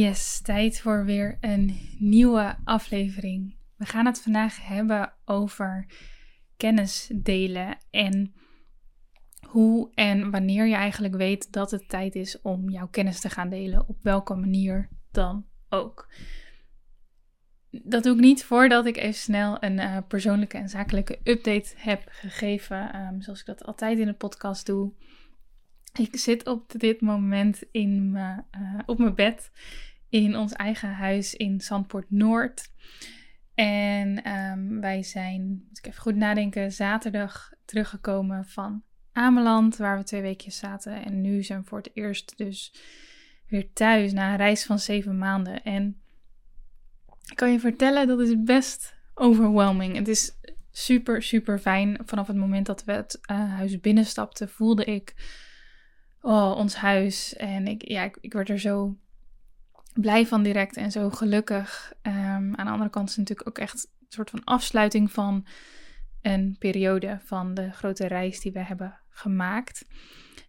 Yes, tijd voor weer een nieuwe aflevering. We gaan het vandaag hebben over kennis delen en hoe en wanneer je eigenlijk weet dat het tijd is om jouw kennis te gaan delen, op welke manier dan ook. Dat doe ik niet voordat ik even snel een uh, persoonlijke en zakelijke update heb gegeven, um, zoals ik dat altijd in de podcast doe. Ik zit op dit moment in me, uh, op mijn bed in ons eigen huis in Zandpoort Noord. En um, wij zijn, moet ik even goed nadenken, zaterdag teruggekomen van Ameland, waar we twee weekjes zaten. En nu zijn we voor het eerst dus weer thuis na een reis van zeven maanden. En ik kan je vertellen, dat is best overwhelming. Het is super, super fijn. Vanaf het moment dat we het uh, huis binnenstapten, voelde ik oh, ons huis. En ik, ja, ik, ik werd er zo blij van direct en zo gelukkig. Um, aan de andere kant is het natuurlijk ook echt een soort van afsluiting van een periode van de grote reis die we hebben gemaakt.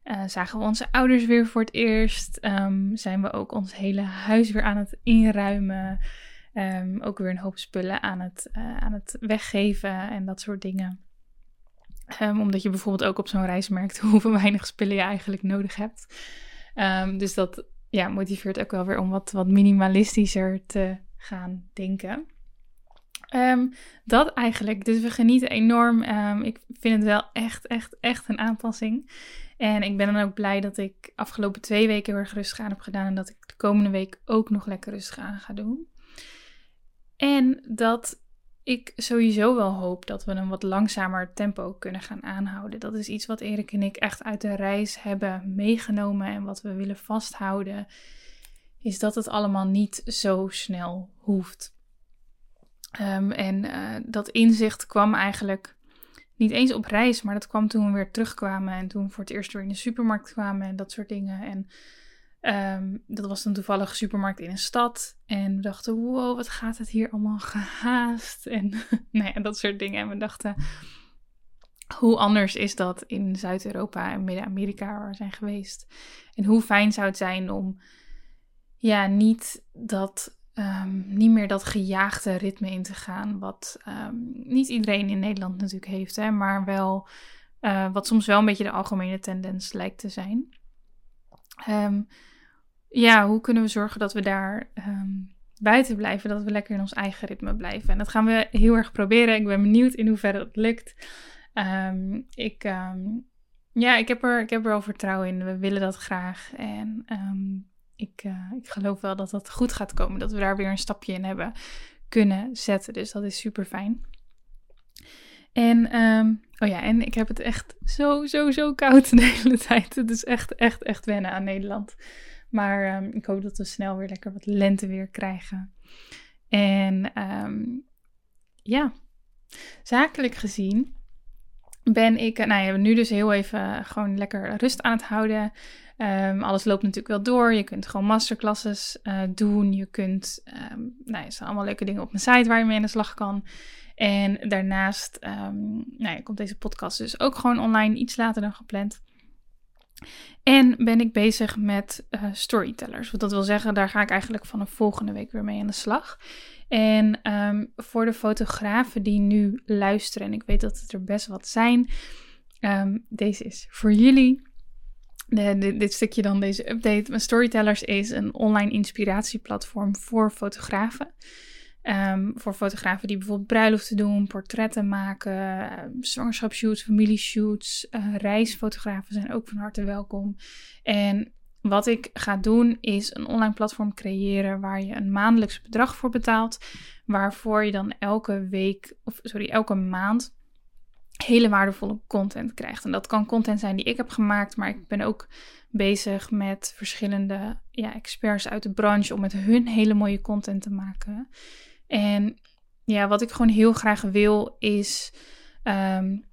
Uh, zagen we onze ouders weer voor het eerst. Um, zijn we ook ons hele huis weer aan het inruimen. Um, ook weer een hoop spullen aan het, uh, aan het weggeven en dat soort dingen. Omdat je bijvoorbeeld ook op zo'n reis merkt hoeveel weinig spullen je eigenlijk nodig hebt. dus dat ja, motiveert ook wel weer om wat, wat minimalistischer te gaan denken. Um, dat eigenlijk. Dus we genieten enorm. Um, ik vind het wel echt, echt, echt een aanpassing. En ik ben dan ook blij dat ik afgelopen twee weken heel erg rustig aan heb gedaan. En dat ik de komende week ook nog lekker rustig aan ga doen. En dat ik sowieso wel hoop dat we een wat langzamer tempo kunnen gaan aanhouden. Dat is iets wat Erik en ik echt uit de reis hebben meegenomen en wat we willen vasthouden. Is dat het allemaal niet zo snel hoeft. Um, en uh, dat inzicht kwam eigenlijk niet eens op reis, maar dat kwam toen we weer terugkwamen en toen we voor het eerst weer in de supermarkt kwamen en dat soort dingen. En Um, dat was een supermarkt in een stad. En we dachten, wow, wat gaat het hier allemaal gehaast? En nou ja, dat soort dingen. En we dachten, hoe anders is dat in Zuid-Europa en Midden-Amerika waar we zijn geweest? En hoe fijn zou het zijn om, ja, niet dat... Um, niet meer dat gejaagde ritme in te gaan. Wat um, niet iedereen in Nederland natuurlijk heeft, hè, maar wel uh, wat soms wel een beetje de algemene tendens lijkt te zijn. Um, ja, hoe kunnen we zorgen dat we daar um, buiten blijven, dat we lekker in ons eigen ritme blijven. En dat gaan we heel erg proberen. Ik ben benieuwd in hoeverre het lukt. Um, ik, um, ja, ik heb, er, ik heb er wel vertrouwen in. We willen dat graag. En ik, uh, ik geloof wel dat dat goed gaat komen. Dat we daar weer een stapje in hebben kunnen zetten. Dus dat is super fijn. En, oh ja, en ik heb het echt zo, zo, zo koud de hele tijd. Het is echt, echt, echt wennen aan Nederland. Maar um, ik hoop dat we snel weer lekker wat lente weer krijgen. En um, ja, zakelijk gezien ben ik, nou ja, nu dus heel even gewoon lekker rust aan het houden. Um, alles loopt natuurlijk wel door. Je kunt gewoon masterclasses uh, doen. Je kunt, um, nou, er zijn allemaal leuke dingen op mijn site waar je mee aan de slag kan. En daarnaast nou ja, komt deze podcast dus ook gewoon online iets later dan gepland. En ben ik bezig met uh, storytellers. Wat dat wil zeggen, daar ga ik eigenlijk vanaf volgende week weer mee aan de slag. En um, voor de fotografen die nu luisteren, en ik weet dat het er best wat zijn. ehm, deze is voor jullie. De, dit stukje dan, deze update. Storytellers is een online inspiratieplatform voor fotografen. Um, voor fotografen die bijvoorbeeld bruiloften doen, portretten maken, uh, zwangerschapsshoots, familieshoots, uh, reisfotografen zijn ook van harte welkom. En wat ik ga doen is een online platform creëren waar je een maandelijks bedrag voor betaalt, waarvoor je dan elke week, of sorry, elke maand hele waardevolle content krijgt. En dat kan content zijn die ik heb gemaakt, maar ik ben ook bezig met verschillende ja, experts uit de branche om met hun hele mooie content te maken. En ja, wat ik gewoon heel graag wil is um,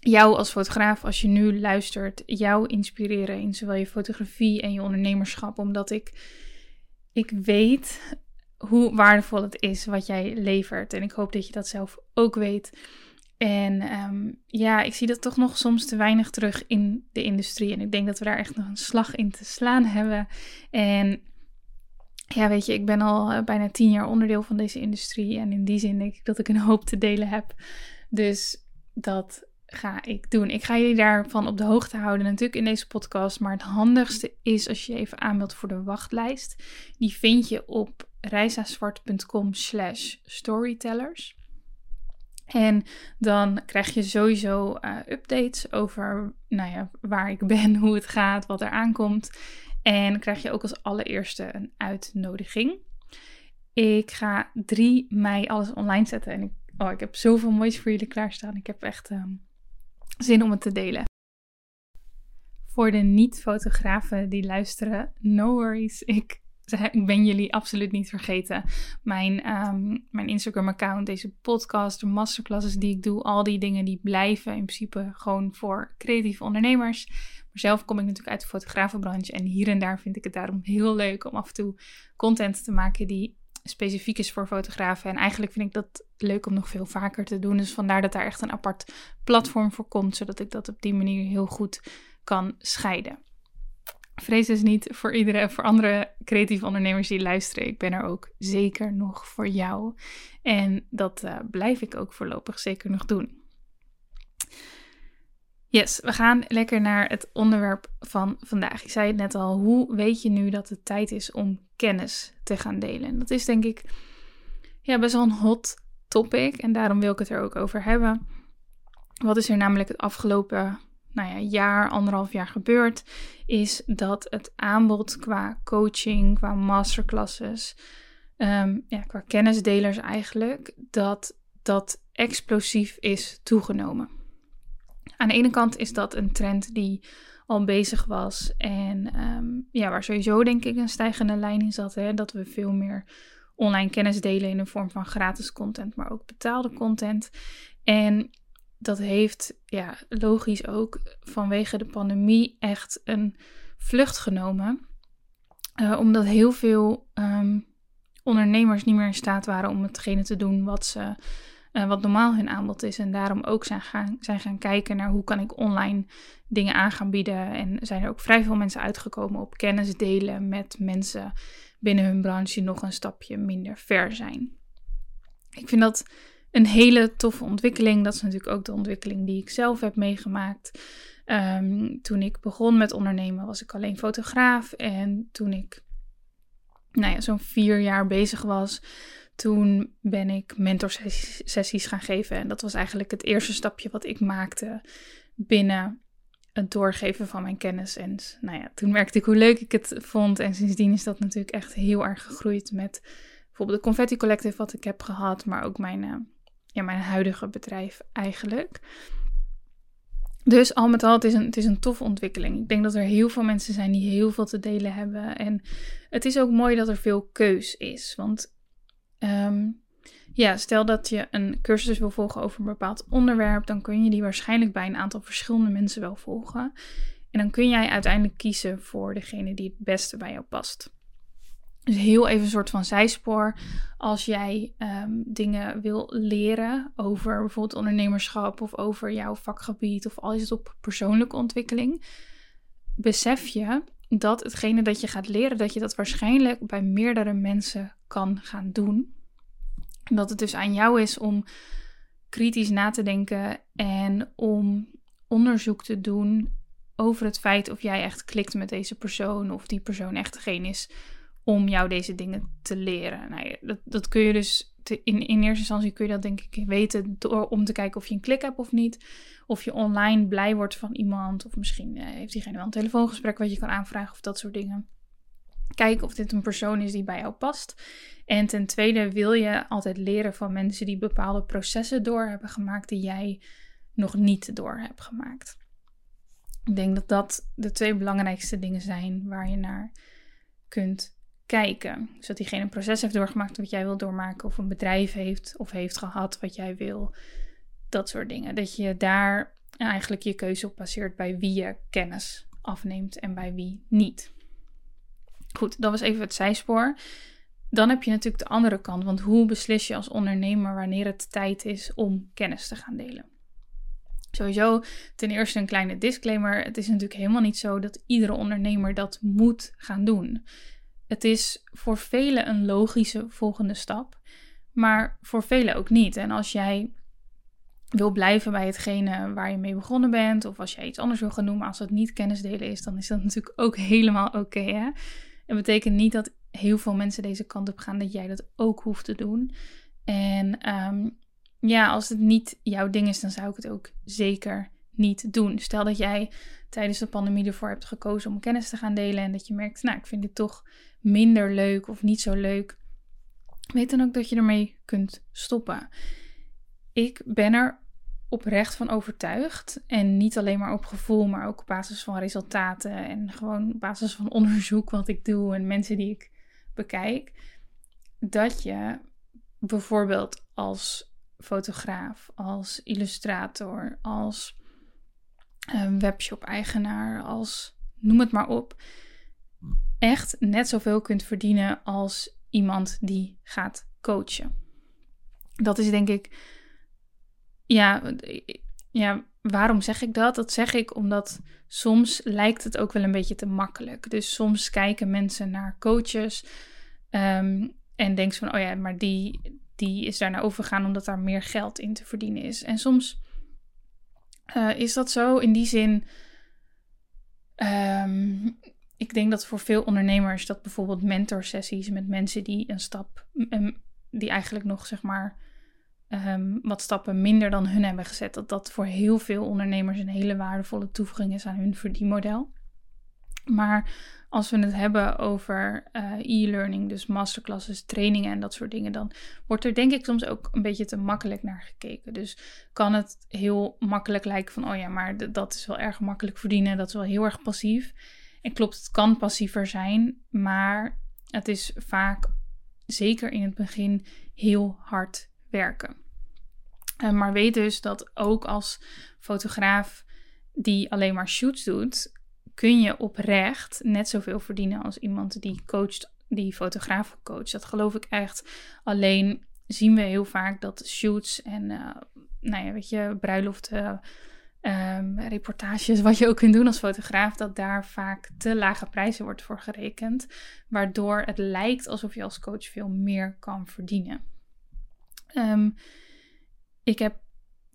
jou als fotograaf, als je nu luistert, jou inspireren in zowel je fotografie en je ondernemerschap. Omdat ik, ik weet hoe waardevol het is wat jij levert. En ik hoop dat je dat zelf ook weet. En um, ja, ik zie dat toch nog soms te weinig terug in de industrie. En ik denk dat we daar echt nog een slag in te slaan hebben. En ja, weet je, ik ben al eh, bijna tien jaar onderdeel van deze industrie. En in die zin denk ik dat ik een hoop te delen heb. Dus dat ga ik doen. Ik ga jullie daarvan op de hoogte houden, natuurlijk in deze podcast. Maar het handigste is als je even aanmeldt voor de wachtlijst. Die vind je op reisazwart.com slash storytellers. En dan krijg je sowieso uh, updates over nou ja, waar ik ben, hoe het gaat, wat er aankomt. En krijg je ook als allereerste een uitnodiging. Ik ga 3 mei alles online zetten. En ik, oh, ik heb zoveel moois voor jullie klaarstaan. Ik heb echt um, zin om het te delen. Voor de niet-fotografen die luisteren, no worries. Ik, ik ben jullie absoluut niet vergeten. Mijn, um, mijn Instagram-account, deze podcast, de masterclasses die ik doe, al die dingen die blijven in principe gewoon voor creatieve ondernemers. Zelf kom ik natuurlijk uit de fotografenbranche en hier en daar vind ik het daarom heel leuk om af en toe content te maken die specifiek is voor fotografen. En eigenlijk vind ik dat leuk om nog veel vaker te doen. Dus vandaar dat daar echt een apart platform voor komt, zodat ik dat op die manier heel goed kan scheiden. Vrees dus niet voor iedere, voor andere creatieve ondernemers die luisteren. Ik ben er ook zeker nog voor jou. En dat uh, blijf ik ook voorlopig zeker nog doen. Yes, we gaan lekker naar het onderwerp van vandaag. Ik zei het net al, hoe weet je nu dat het tijd is om kennis te gaan delen? En dat is denk ik ja, best wel een hot topic en daarom wil ik het er ook over hebben. Wat is er namelijk het afgelopen nou ja, jaar, anderhalf jaar gebeurd? Is dat het aanbod qua coaching, qua masterclasses, um, ja, qua kennisdelers eigenlijk, dat dat explosief is toegenomen. Aan de ene kant is dat een trend die al bezig was en ehm, ja, waar sowieso denk ik een stijgende lijn in zat. Hè? Dat we veel meer online kennis delen in de vorm van gratis content, maar ook betaalde content. En dat heeft ja, logisch ook vanwege de pandemie echt een vlucht genomen. Uh, omdat heel veel um, ondernemers niet meer in staat waren om hetgene te doen wat ze uh, wat normaal hun aanbod is. En daarom ook zijn gaan, zijn gaan kijken naar hoe kan ik online dingen aan gaan bieden. En zijn er ook vrij veel mensen uitgekomen op kennis delen met mensen binnen hun branche die nog een stapje minder ver zijn. Ik vind dat een hele toffe ontwikkeling. Dat is natuurlijk ook de ontwikkeling die ik zelf heb meegemaakt. Um, toen ik begon met ondernemen was ik alleen fotograaf. En toen ik nou ja, zo'n vier jaar bezig was, toen ben ik mentorsessies gaan geven. En dat was eigenlijk het eerste stapje wat ik maakte binnen het doorgeven van mijn kennis. En nou ja, toen merkte ik hoe leuk ik het vond. En sindsdien is dat natuurlijk echt heel erg gegroeid met bijvoorbeeld de Confetti Collective wat ik heb gehad. Maar ook mijn, uh, ja, mijn huidige bedrijf eigenlijk. Dus al met al, het is, een, het is een toffe ontwikkeling. Ik denk dat er heel veel mensen zijn die heel veel te delen hebben. En het is ook mooi dat er veel keus is. Want Um, ja, stel dat je een cursus wil volgen over een bepaald onderwerp, dan kun je die waarschijnlijk bij een aantal verschillende mensen wel volgen. En dan kun jij uiteindelijk kiezen voor degene die het beste bij jou past. Dus heel even een soort van zijspoor. Als jij um, dingen wil leren over bijvoorbeeld ondernemerschap of over jouw vakgebied of alles op persoonlijke ontwikkeling, besef je dat hetgene dat je gaat leren, dat je dat waarschijnlijk bij meerdere mensen kan gaan doen. Dat het dus aan jou is om kritisch na te denken en om onderzoek te doen over het feit of jij echt klikt met deze persoon of die persoon echt degene is om jou deze dingen te leren. Nou, dat, dat kun je dus in, in eerste instantie kun je dat denk ik weten door om te kijken of je een klik hebt of niet. Of je online blij wordt van iemand. Of misschien eh, heeft diegene wel een telefoongesprek wat je kan aanvragen of dat soort dingen. Kijken of dit een persoon is die bij jou past. En ten tweede wil je altijd leren van mensen die bepaalde processen door hebben gemaakt die jij nog niet door hebt gemaakt. Ik denk dat dat de twee belangrijkste dingen zijn waar je naar kunt kijken. Zodat diegene een proces heeft doorgemaakt wat jij wil doormaken, of een bedrijf heeft of heeft gehad wat jij wil. Dat soort dingen. Dat je daar eigenlijk je keuze op baseert bij wie je kennis afneemt en bij wie niet. Goed, dat was even het zijspoor. Dan heb je natuurlijk de andere kant, want hoe beslis je als ondernemer wanneer het tijd is om kennis te gaan delen? Sowieso, ten eerste een kleine disclaimer. Het is natuurlijk helemaal niet zo dat iedere ondernemer dat moet gaan doen. Het is voor velen een logische volgende stap, maar voor velen ook niet. En als jij wil blijven bij hetgene waar je mee begonnen bent, of als jij iets anders wil gaan noemen, als het niet kennis delen is, dan is dat natuurlijk ook helemaal oké. Het betekent niet dat heel veel mensen deze kant op gaan, dat jij dat ook hoeft te doen. En ehm, ja, als het niet jouw ding is, dan zou ik het ook zeker niet doen. Stel dat jij tijdens de pandemie ervoor hebt gekozen om kennis te gaan delen en dat je merkt, nou, ik vind dit toch minder leuk of niet zo leuk. Weet dan ook dat je ermee kunt stoppen. Ik ben er oprecht van overtuigd. En niet alleen maar op gevoel, maar ook op basis van resultaten. En gewoon op basis van onderzoek wat ik doe en mensen die ik bekijk. Dat je bijvoorbeeld als fotograaf, als illustrator, als webshop-eigenaar, als noem het maar op, echt net zoveel kunt verdienen als iemand die gaat coachen. Dat is denk ik, ja, ja, waarom zeg ik dat? Dat zeg ik omdat soms lijkt het ook wel een beetje te makkelijk. Dus soms kijken mensen naar coaches um, en denken van, oh ja, maar die, die is daar naar overgegaan omdat daar meer geld in te verdienen is. En soms uh, is dat zo in die zin. Um, ik denk dat voor veel ondernemers dat bijvoorbeeld mentorsessies met mensen die een stap, die eigenlijk nog zeg maar um, wat stappen minder dan hun hebben gezet, dat dat voor heel veel ondernemers een hele waardevolle toevoeging is aan hun verdienmodel. Maar als we het hebben over uh, e-learning, dus masterclasses, trainingen en dat soort dingen, dan wordt er denk ik soms ook een beetje te makkelijk naar gekeken. Dus kan het heel makkelijk lijken van, oh ja, maar dat is wel erg makkelijk verdienen, dat is wel heel erg passief. En klopt, het kan passiever zijn, maar het is vaak, zeker in het begin, heel hard werken. Uh, maar weet dus dat ook als fotograaf die alleen maar shoots doet, kun je oprecht net zoveel verdienen als iemand die coacht, die fotografen coacht. Dat geloof ik echt. Alleen zien we heel vaak dat shoots en, uh, nou ja, weet je, bruiloften, um, reportages, wat je ook kunt doen als fotograaf, dat daar vaak te lage prijzen wordt voor gerekend. Waardoor het lijkt alsof je als coach veel meer kan verdienen. Um, ik heb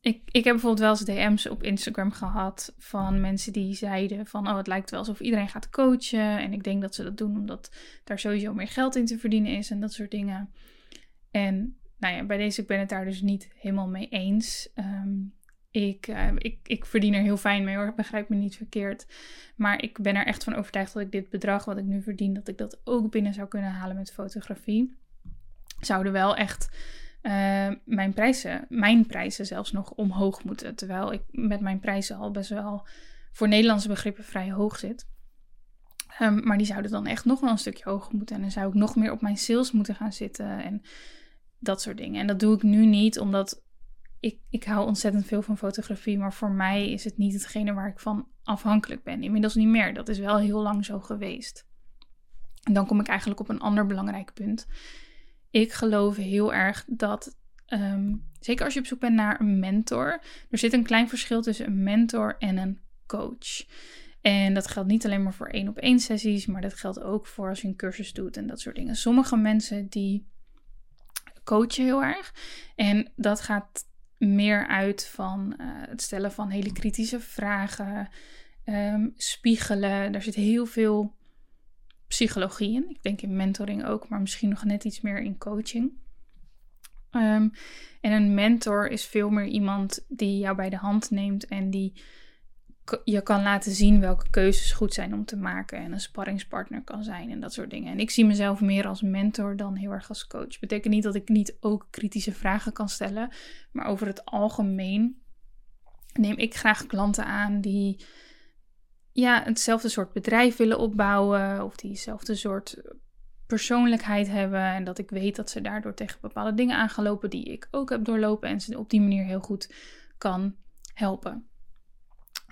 ik, ik heb bijvoorbeeld wel eens DM's op Instagram gehad van mensen die zeiden van oh het lijkt wel alsof iedereen gaat coachen en ik denk dat ze dat doen omdat daar sowieso meer geld in te verdienen is en dat soort dingen. En nou ja, bij deze ik ben het daar dus niet helemaal mee eens. Ehm, ik, uh, ik, ik verdien er heel fijn mee hoor, begrijp me niet verkeerd. Maar ik ben er echt van overtuigd dat ik dit bedrag wat ik nu verdien, dat ik dat ook binnen zou kunnen halen met fotografie. Zouden wel echt uh, mijn prijzen, mijn prijzen zelfs nog omhoog moeten. Terwijl ik met mijn prijzen al best wel voor Nederlandse begrippen vrij hoog zit. Um, maar die zouden dan echt nog wel een stukje hoger moeten. En dan zou ik nog meer op mijn sales moeten gaan zitten en dat soort dingen. En dat doe ik nu niet, omdat ik, ik hou ontzettend veel van fotografie. Maar voor mij is het niet hetgene waar ik van afhankelijk ben. Inmiddels niet meer. Dat is wel heel lang zo geweest. En dan kom ik eigenlijk op een ander belangrijk punt ik geloof heel erg dat, ehm, zeker als je op zoek bent naar een mentor, er zit een klein verschil tussen een mentor en een coach. En dat geldt niet alleen maar voor één op één sessies, maar dat geldt ook voor als je een cursus doet en dat soort dingen. Sommige mensen die coachen heel erg en dat gaat meer uit van eh, het stellen van hele kritische vragen, ehm, spiegelen. Daar zit heel veel psychologie in. Ik denk in mentoring ook, maar misschien nog net iets meer in coaching. Ehm, en een mentor is veel meer iemand die jou bij de hand neemt en die je kan laten zien welke keuzes goed zijn om te maken en een sparringspartner kan zijn en dat soort dingen. En ik zie mezelf meer als mentor dan heel erg als coach. Betekent niet dat ik niet ook kritische vragen kan stellen, maar over het algemeen neem ik graag klanten aan die ja, hetzelfde soort bedrijf willen opbouwen of die hetzelfde soort persoonlijkheid hebben en dat ik weet dat ze daardoor tegen bepaalde dingen aangelopen die ik ook heb doorlopen en ze op die manier heel goed kan helpen.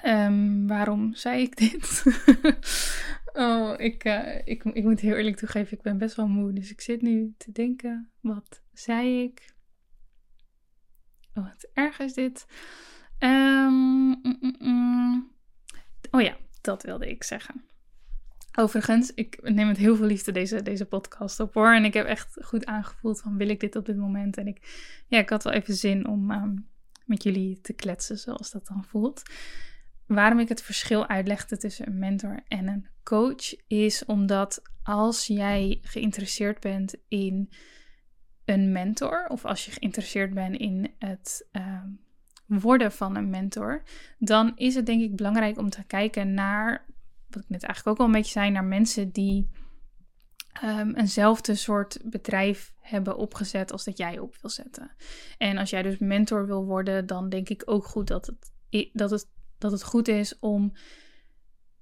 Um, waarom zei ik dit? oh, ik, uh, ik, ik moet heel eerlijk toegeven, ik ben best wel moe. Dus ik zit nu te denken, wat zei ik? Oh, wat erg is dit. Um, mm, mm, mm. Oh ja, dat wilde ik zeggen. Overigens, ik neem met heel veel liefde deze, deze podcast op hoor. En ik heb echt goed aangevoeld van wil ik dit op dit moment. En ik, ja, ik had wel even zin om um, met jullie te kletsen zoals dat dan voelt. Waarom ik het verschil uitlegde tussen een mentor en een coach is omdat als jij geïnteresseerd bent in een mentor of als je geïnteresseerd bent in het uh, worden van een mentor, dan is het denk ik belangrijk om te kijken naar, wat ik net eigenlijk ook al een beetje zei, naar mensen die um, eenzelfde soort bedrijf hebben opgezet als dat jij op wil zetten. En als jij dus mentor wil worden, dan denk ik ook goed dat het, dat het dat het goed is om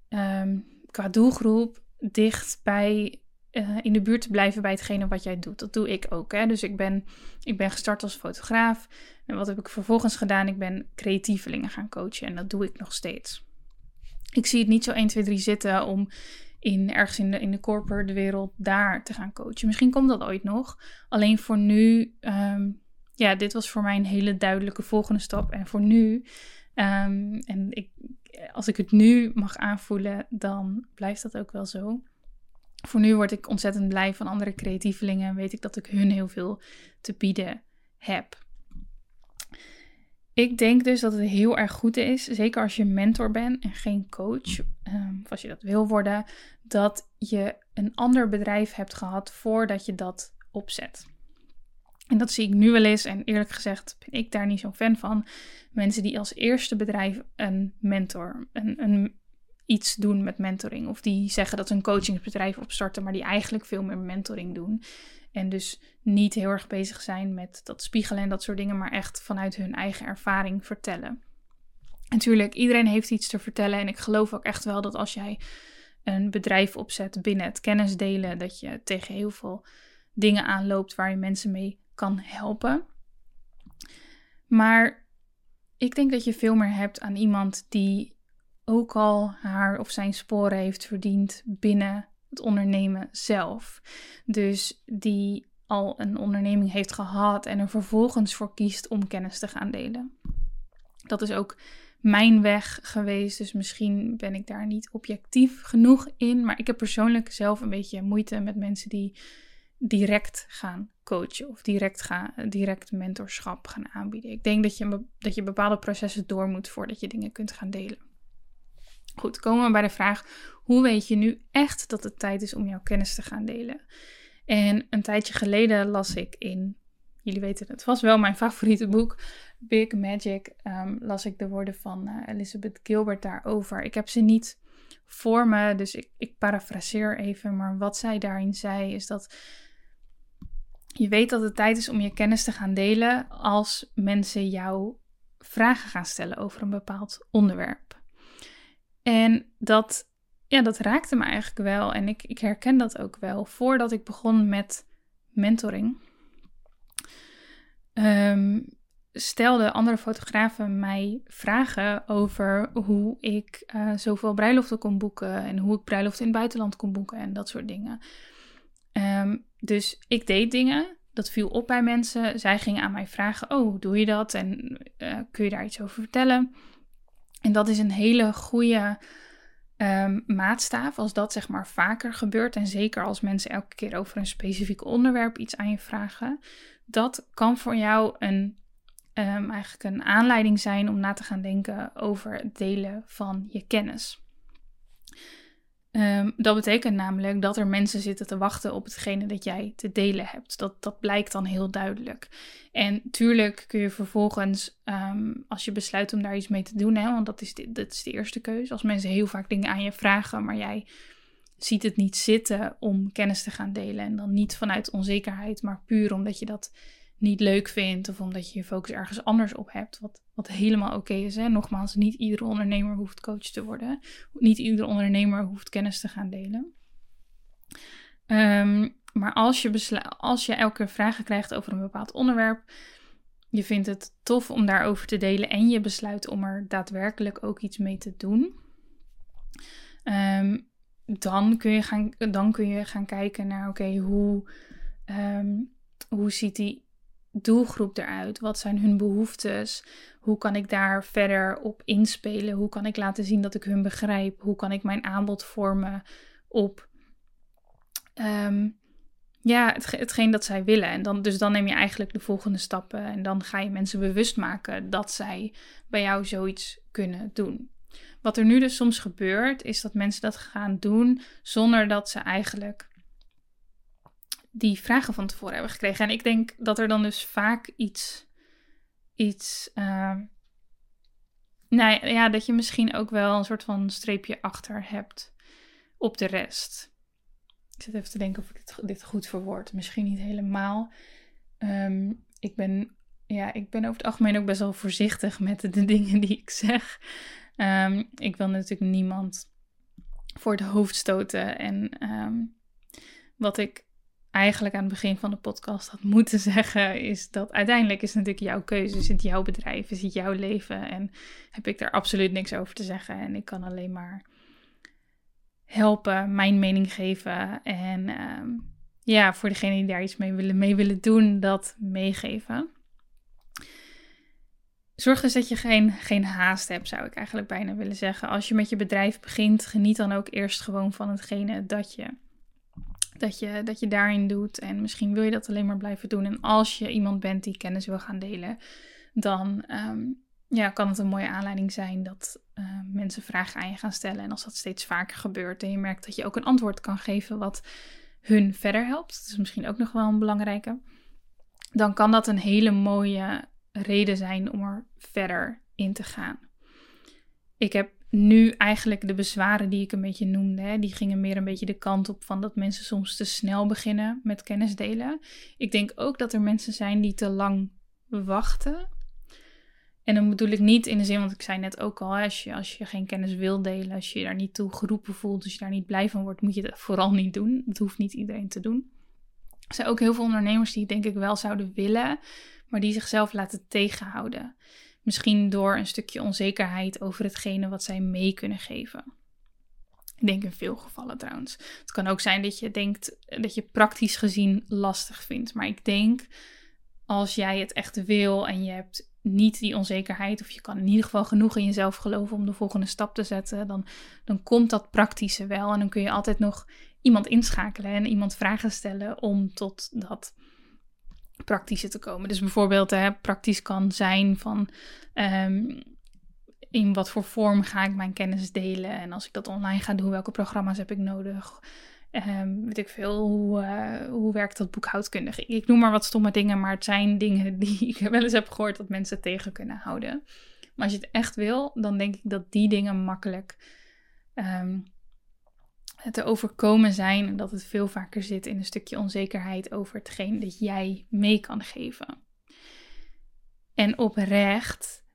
um, qua doelgroep dicht bij uh, in de buurt te blijven bij hetgene wat jij doet. Dat doe ik ook. Hè? Dus ik ben, ik ben gestart als fotograaf. En wat heb ik vervolgens gedaan? Ik ben creatievelingen gaan coachen en dat doe ik nog steeds. Ik zie het niet zo 1, 2, 3 zitten om in, ergens in de, in de corporate wereld daar te gaan coachen. Misschien komt dat ooit nog. Alleen voor nu, um, ja, dit was voor mij een hele duidelijke volgende stap. En voor nu Um, en ik, als ik het nu mag aanvoelen, dan blijft dat ook wel zo. Voor nu word ik ontzettend blij van andere creatievelingen en weet ik dat ik hun heel veel te bieden heb. Ik denk dus dat het heel erg goed is, zeker als je mentor bent en geen coach, um, of als je dat wil worden, dat je een ander bedrijf hebt gehad voordat je dat opzet. En dat zie ik nu wel eens. En eerlijk gezegd ben ik daar niet zo'n fan van. Mensen die als eerste bedrijf een mentor, een, een, iets doen met mentoring. Of die zeggen dat ze een coachingsbedrijf opstarten, maar die eigenlijk veel meer mentoring doen. En dus niet heel erg bezig zijn met dat spiegelen en dat soort dingen, maar echt vanuit hun eigen ervaring vertellen. Natuurlijk, iedereen heeft iets te vertellen. En ik geloof ook echt wel dat als jij een bedrijf opzet binnen het kennis delen, dat je tegen heel veel dingen aanloopt waar je mensen mee kan helpen. Maar ik denk dat je veel meer hebt aan iemand die ook al haar of zijn sporen heeft verdiend binnen het ondernemen zelf. Dus die al een onderneming heeft gehad en er vervolgens voor kiest om kennis te gaan delen. Dat is ook mijn weg geweest, dus misschien ben ik daar niet objectief genoeg in. Maar ik heb persoonlijk zelf een beetje moeite met mensen die direct gaan coachen of direct, gaan, direct mentorschap gaan aanbieden. Ik denk dat je, dat je bepaalde processen door moet voordat je dingen kunt gaan delen. Goed, komen we bij de vraag: hoe weet je nu echt dat het tijd is om jouw kennis te gaan delen? En een tijdje geleden las ik in, jullie weten het was wel mijn favoriete boek, Big Magic, um, las ik de woorden van uh, Elizabeth Gilbert daarover. Ik heb ze niet voor me, dus ik, ik parafraseer even, maar wat zij daarin zei is dat je weet dat het tijd is om je kennis te gaan delen als mensen jou vragen gaan stellen over een bepaald onderwerp. En dat, ja, dat raakte me eigenlijk wel en ik, ik herken dat ook wel. Voordat ik begon met mentoring, um, stelden andere fotografen mij vragen over hoe ik uh, zoveel bruiloften kon boeken en hoe ik bruiloften in het buitenland kon boeken en dat soort dingen. Um, dus ik deed dingen, dat viel op bij mensen. Zij gingen aan mij vragen: Oh, doe je dat? En uh, kun je daar iets over vertellen? En dat is een hele goede um, maatstaaf als dat zeg maar vaker gebeurt. En zeker als mensen elke keer over een specifiek onderwerp iets aan je vragen. Dat kan voor jou een ehm, eigenlijk een aanleiding zijn om na te gaan denken over het delen van je kennis. Ehm, dat betekent namelijk dat er mensen zitten te wachten op hetgene dat jij te delen hebt. Dat, dat blijkt dan heel duidelijk. En tuurlijk kun je vervolgens, ehm, als je besluit om daar iets mee te doen, hè, want dat is, de, dat is de eerste keuze. Als mensen heel vaak dingen aan je vragen, maar jij ziet het niet zitten om kennis te gaan delen. En dan niet vanuit onzekerheid, maar puur omdat je dat niet leuk vindt of omdat je je focus ergens anders op hebt, wat, wat helemaal oké is. Hè? Nogmaals, niet iedere ondernemer hoeft coach te worden. Niet iedere ondernemer hoeft kennis te gaan delen. Ehm, maar als je, als je elke vragen krijgt over een bepaald onderwerp, je vindt het tof om daarover te delen en je besluit om er daadwerkelijk ook iets mee te doen, um, dan, kun je gaan, dan kun je gaan kijken naar, oké, hoe, um, hoe ziet die doelgroep eruit? Wat zijn hun behoeftes? Hoe kan ik daar verder op inspelen? Hoe kan ik laten zien dat ik hun begrijp? Hoe kan ik mijn aanbod vormen op um, ja, het, hetgeen dat zij willen? En dan, dus dan neem je eigenlijk de volgende stappen en dan ga je mensen bewust maken dat zij bij jou zoiets kunnen doen. Wat er nu dus soms gebeurt, is dat mensen dat gaan doen zonder dat ze eigenlijk die vragen van tevoren hebben gekregen. En ik denk dat er dan dus vaak iets. iets uh, nou ja, dat je misschien ook wel een soort van streepje achter hebt op de rest. Ik zit even te denken of ik dit, dit goed verwoord. Misschien niet helemaal. Ehm, ik, ben, ja, ik ben over het algemeen ook best wel voorzichtig met de, dingen die ik zeg. Ehm, ik wil natuurlijk niemand voor het hoofd stoten. En wat ik eigenlijk aan het begin van de podcast had moeten zeggen, is dat uiteindelijk is het natuurlijk jouw keuze, is het jouw bedrijf, is het jouw leven en heb ik daar absoluut niks over te zeggen en ik kan alleen maar helpen, mijn mening geven en ehm, ja, voor degene die daar iets mee willen, mee willen doen, dat meegeven. Zorg dus dat je geen, geen haast hebt, zou ik eigenlijk bijna willen zeggen. Als je met je bedrijf begint, geniet dan ook eerst gewoon van hetgene dat je dat je, dat je daarin doet. En misschien wil je dat alleen maar blijven doen. En als je iemand bent die kennis wil gaan delen, dan ehm, ja, kan het een mooie aanleiding zijn dat uh, mensen vragen aan je gaan stellen. En als dat steeds vaker gebeurt en je merkt dat je ook een antwoord kan geven wat hun verder helpt, dat is misschien ook nog wel een belangrijke, dan kan dat een hele mooie reden zijn om er verder in te gaan. Ik heb nu eigenlijk de bezwaren die ik een beetje noemde, hè, die gingen meer een beetje de kant op van dat mensen soms te snel beginnen met kennis delen. Ik denk ook dat er mensen zijn die te lang wachten. En dan bedoel ik niet in de zin, want ik zei net ook al, als je, als je geen kennis wil delen, als je je daar niet toe geroepen voelt, als je daar niet blij van wordt, moet je dat vooral niet doen. Dat hoeft niet iedereen te doen. Er zijn ook heel veel ondernemers die denk ik wel zouden willen, maar die zichzelf laten tegenhouden. Misschien door een stukje onzekerheid over hetgene wat zij mee kunnen geven. Ik denk in veel gevallen trouwens. Het kan ook zijn dat je denkt dat je praktisch gezien lastig vindt. Maar ik denk als jij het echt wil en je hebt niet die onzekerheid, of je kan in ieder geval genoeg in jezelf geloven om de volgende stap te zetten, dan, dan komt dat praktische wel. En dan kun je altijd nog iemand inschakelen en iemand vragen stellen om tot dat praktische te komen. Dus bijvoorbeeld hè, praktisch kan zijn van ehm, in wat voor vorm ga ik mijn kennis delen. En als ik dat online ga doen, welke programma's heb ik nodig? Um, weet ik veel, hoe, uh, hoe werkt dat boekhoudkundig? Ik, noem maar wat stomme dingen, maar het zijn dingen die ik wel eens heb gehoord dat mensen tegen kunnen houden. Maar als je het echt wil, dan denk ik dat die dingen makkelijk um, te overkomen zijn. En dat het veel vaker zit in een stukje onzekerheid over hetgeen dat jij mee kan geven. En oprecht,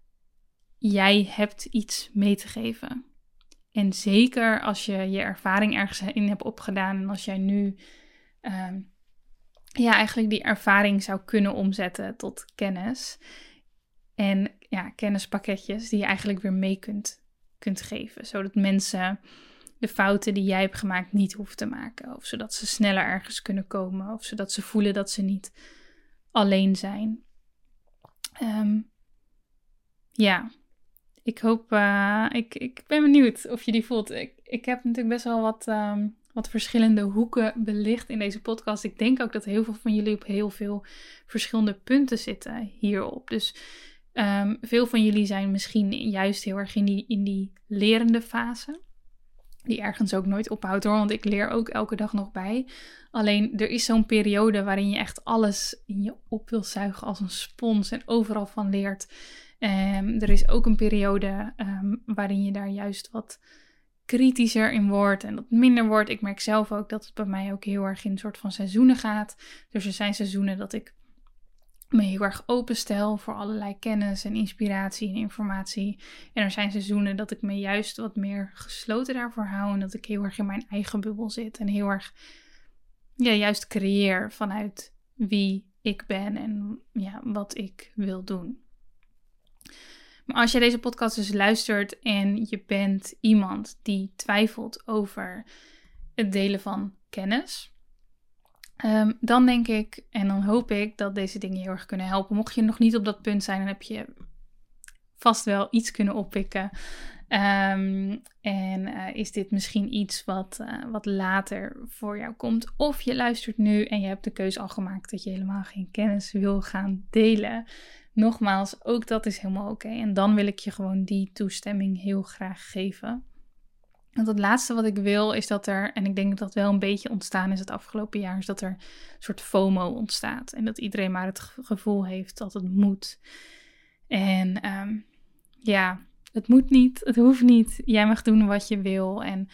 jij hebt iets mee te geven. En zeker als je je ervaring ergens in hebt opgedaan en als jij nu ehm, ja, eigenlijk die ervaring zou kunnen omzetten tot kennis. En ja, kennispakketjes die je eigenlijk weer mee kunt, kunt geven. Zodat mensen de fouten die jij hebt gemaakt niet hoeven te maken. Of zodat ze sneller ergens kunnen komen. Of zodat ze voelen dat ze niet alleen zijn. Ehm, ja, ik hoop, uh, ik, ik ben benieuwd of je die voelt. Ik, ik heb natuurlijk best wel wat, ehm, wat verschillende hoeken belicht in deze podcast. Ik denk ook dat heel veel van jullie op heel veel verschillende punten zitten hierop. Dus Ehm, veel van jullie zijn misschien juist heel erg in die, in die lerende fase. Die ergens ook nooit ophoudt hoor, want ik leer ook elke dag nog bij. Alleen er is zo'n periode waarin je echt alles in je op wil zuigen als een spons en overal van leert. Um, er is ook een periode um, waarin je daar juist wat kritischer in wordt en dat minder wordt. Ik merk zelf ook dat het bij mij ook heel erg in een soort van seizoenen gaat. Dus er zijn seizoenen dat ik me heel erg openstel voor allerlei kennis en inspiratie en informatie. En er zijn seizoenen dat ik me juist wat meer gesloten daarvoor hou en dat ik heel erg in mijn eigen bubbel zit en heel erg ja, juist creëer vanuit wie ik ben en ja, wat ik wil doen. Maar als je deze podcast dus luistert en je bent iemand die twijfelt over het delen van kennis, Um, dan denk ik en dan hoop ik dat deze dingen heel erg kunnen helpen. Mocht je nog niet op dat punt zijn, dan heb je vast wel iets kunnen oppikken. Um, en uh, is dit misschien iets wat, uh, wat later voor jou komt? Of je luistert nu en je hebt de keuze al gemaakt dat je helemaal geen kennis wil gaan delen. Nogmaals, ook dat is helemaal oké. En dan wil ik je gewoon die toestemming heel graag geven. Want het laatste wat ik wil is dat er, en ik denk dat dat wel een beetje ontstaan is het afgelopen jaar, is dat er een soort FOMO ontstaat. En dat iedereen maar het gevoel heeft dat het moet. En um, ja, het moet niet, het hoeft niet. Jij mag doen wat je wil. En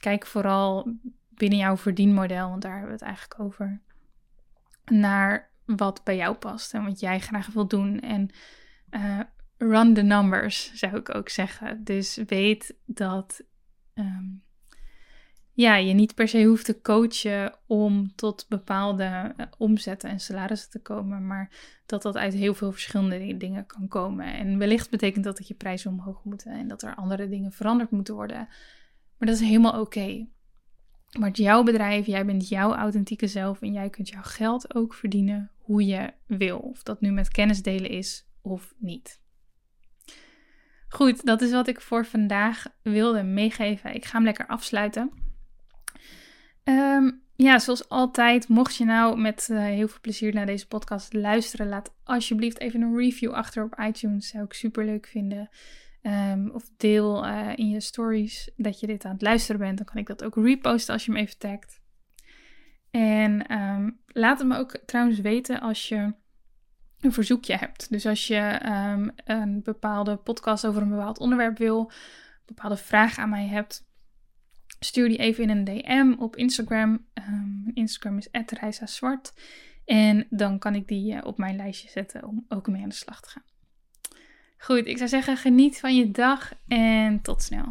kijk vooral binnen jouw verdienmodel, want daar hebben we het eigenlijk over, naar wat bij jou past en wat jij graag wilt doen. En uh, run the numbers, zou ik ook zeggen. Dus weet dat um, ja, je niet per se hoeft te coachen om tot bepaalde uh, omzetten en salarissen te komen, maar dat dat uit heel veel verschillende dingen kan komen. En wellicht betekent dat dat je prijzen omhoog moeten en dat er andere dingen veranderd moeten worden. Maar dat is helemaal oké. Maar het jouw bedrijf, jij bent jouw authentieke zelf en jij kunt jouw geld ook verdienen hoe je wil. Of dat nu met kennis delen is of niet. Goed, dat is wat ik voor vandaag wilde meegeven. Ik ga hem lekker afsluiten. Um, ja, zoals altijd, mocht je nou met uh, heel veel plezier naar deze podcast luisteren, laat alsjeblieft even een review achter op iTunes. Zou ik super leuk vinden. Um, of deel uh, in je stories dat je dit aan het luisteren bent. Dan kan ik dat ook reposten als je me even tagt. En um, laat het me ook trouwens weten als je een verzoekje hebt. Dus als je um, een bepaalde podcast over een bepaald onderwerp wil, een bepaalde vraag aan mij hebt, stuur die even in een DM op Instagram. Um, Instagram is @reisazwart en dan kan ik die uh, op mijn lijstje zetten om ook mee aan de slag te gaan. Goed, ik zou zeggen geniet van je dag en tot snel.